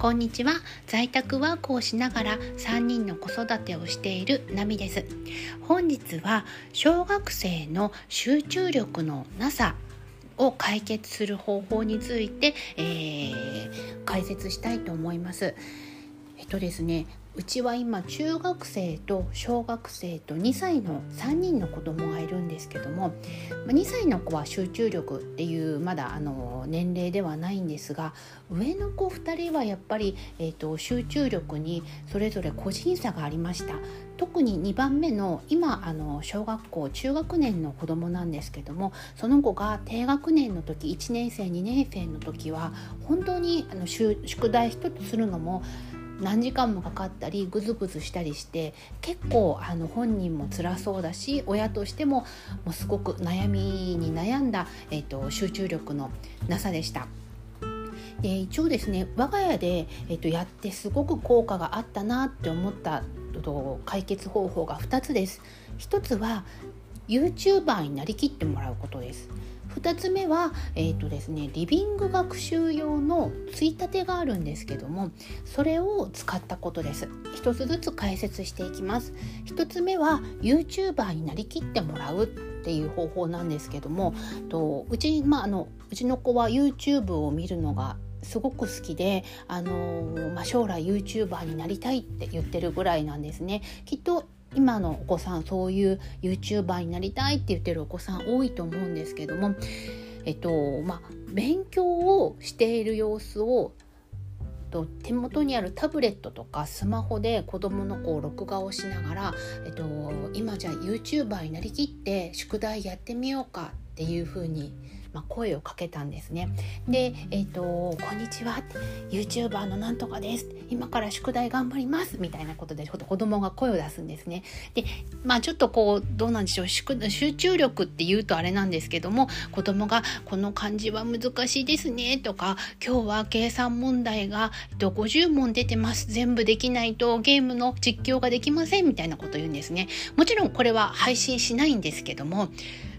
こんにちは。在宅ワークをしながら3人の子育てをしているナミです。本日は小学生の集中力のなさを解決する方法について、えー、解説したいと思います。えっとですねうちは今中学生と小学生と2歳の3人の子供がいるんですけども2歳の子は集中力っていうまだあの年齢ではないんですが上の子2人はやっぱり、えーと、集中力にそれぞれ個人差がありました。特に2番目の今あの小学校中学年の子供なんですけどもその子が低学年の時1年生2年生の時は本当にあの宿題一つするのも何時間もかかったりグズグズしたりして結構あの本人も辛そうだし親としてももうすごく悩みに悩んだ、えーと、集中力のなさでした。で一応ですね我が家で、えーと、やってすごく効果があったなって思った解決方法が2つです。1つは YouTuber になりきってもらうことです。2つ目は、えーとですね、リビング学習用のついたてがあるんですけどもそれを使ったことです1つずつ解説していきます1つ目は YouTuber になりきってもらうっていう方法なんですけどもとうち,、まあ、あのうちの子は YouTube を見るのがすごく好きで、あの、まあ、将来 YouTuber になりたいって言ってるぐらいなんですね。きっと今のお子さんそういう YouTuber になりたいって言ってるお子さん多いと思うんですけども、えっとまあ、勉強をしている様子をと手元にあるタブレットとかスマホで子どもの子を録画をしながら、えっと、今じゃあ YouTuber になりきって宿題やってみようかっていうふうにまあ、声をかけたんですね。で、えっ、ー、と「こんにちは」YouTuber のなんとかです」今から宿題頑張ります」みたいなことで子供が声を出すんですね。でまあちょっとこうどうなんでしょう集中力って言うとあれなんですけども子供が「この漢字は難しいですね」とか「今日は計算問題が、えっと、50問出てます全部できないとゲームの実況ができません」みたいなこと言うんですね。もちろんこれは配信しないんですけども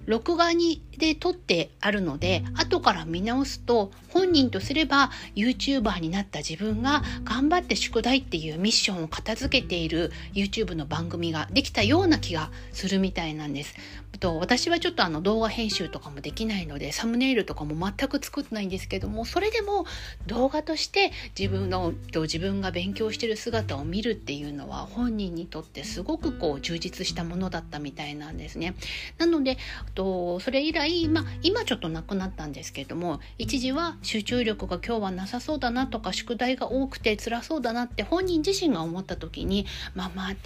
録画にで撮ってあるので後から見直すと本人とすれば YouTuber になった自分が頑張って宿題っていうミッションを片付けている YouTube の番組ができたような気がするみたいなんです。と私はちょっとあの動画編集とかもできないのでサムネイルとかも全く作ってないんですけどもそれでも動画として自分のと自分が勉強してる姿を見るっていうのは本人にとってすごくこう充実したものだったみたいなんですね。なのでとそれ以来、まあ、今ちょっとなくなったんですけども一時は集中力が今日はなさそうだなとか宿題が多くて辛そうだなって本人自身が思った時に「ママ今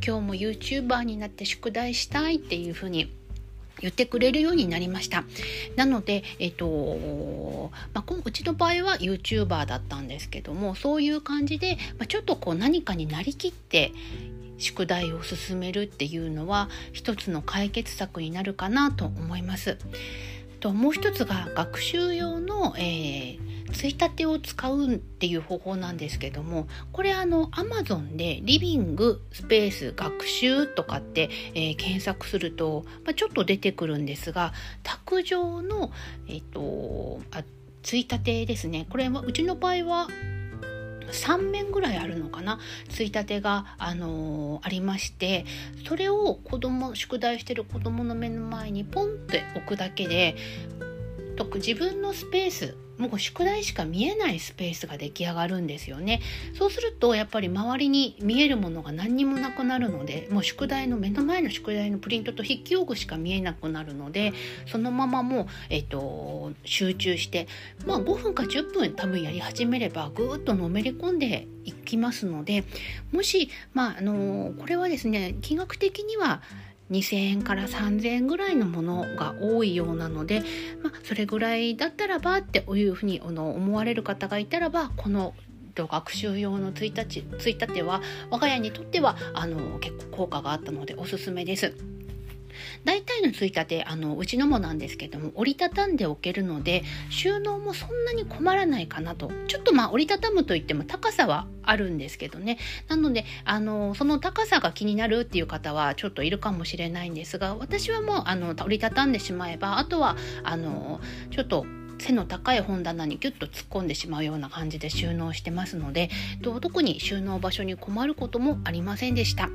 日も YouTuber になって宿題したい」っていうふうに言ってくれるようになりました。なので、えっと、まあ、うちの場合は YouTuber だったんですけども、そういう感じで、まあ、ちょっとこう何かになりきって宿題を進めるっていうのは一つの解決策になるかなと思います。ともう一つが学習用の、えーついたてを使うっていう方法なんですけどもこれあの Amazon でリビングスペース学習とかって、えー、検索すると、まあ、ちょっと出てくるんですが卓上のえっ、ー、とあついたてですね。これはうちの場合は3面ぐらいあるのかな？ついたてが、あのー、ありましてそれを子供宿題してる子供の目の前にポンって置くだけで自分のスペースもう宿題しか見えないスペースが出来上がるんですよね。そうするとやっぱり周りに見えるものが何にもなくなるのでもう宿題の目の前の宿題のプリントと筆記用具しか見えなくなるのでそのままもう、えーと、集中してまあ5分か10分多分やり始めればぐーっとのめり込んでいきますのでもしまああのこれはですね金額的には2,000円から3,000円ぐらいのものが多いようなので、まあ、それぐらいだったらばっていうふうに思われる方がいたらばこの学習用のついたては我が家にとってはあの結構効果があったのでおすすめです。大体のついたてあのうちのもなんですけども折りたたんでおけるので収納もそんなに困らないかなとちょっとまあ折りたたむといっても高さはあるんですけどねなのであのその高さが気になるっていう方はちょっといるかもしれないんですが私はもうあの折りたたんでしまえばあとはあのちょっと背の高い本棚にギュッと突っ込んでしまうような感じで収納してますので特に収納場所に困ることもありませんでした。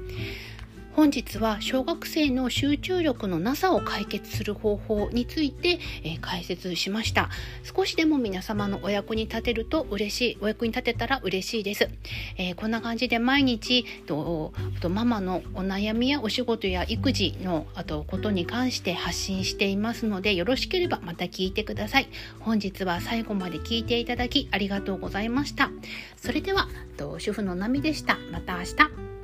本日は小学生の集中力のなさを解決する方法について、え、解説しました。少しでも皆様のお役に立てると嬉しい。お役に立てたら嬉しいです、えー、こんな感じで毎日ととママのお悩みやお仕事や育児のあとことに関して発信していますのでよろしければまた聞いてください。本日は最後まで聞いていただきありがとうございました。それではと主婦の波でした。また明日。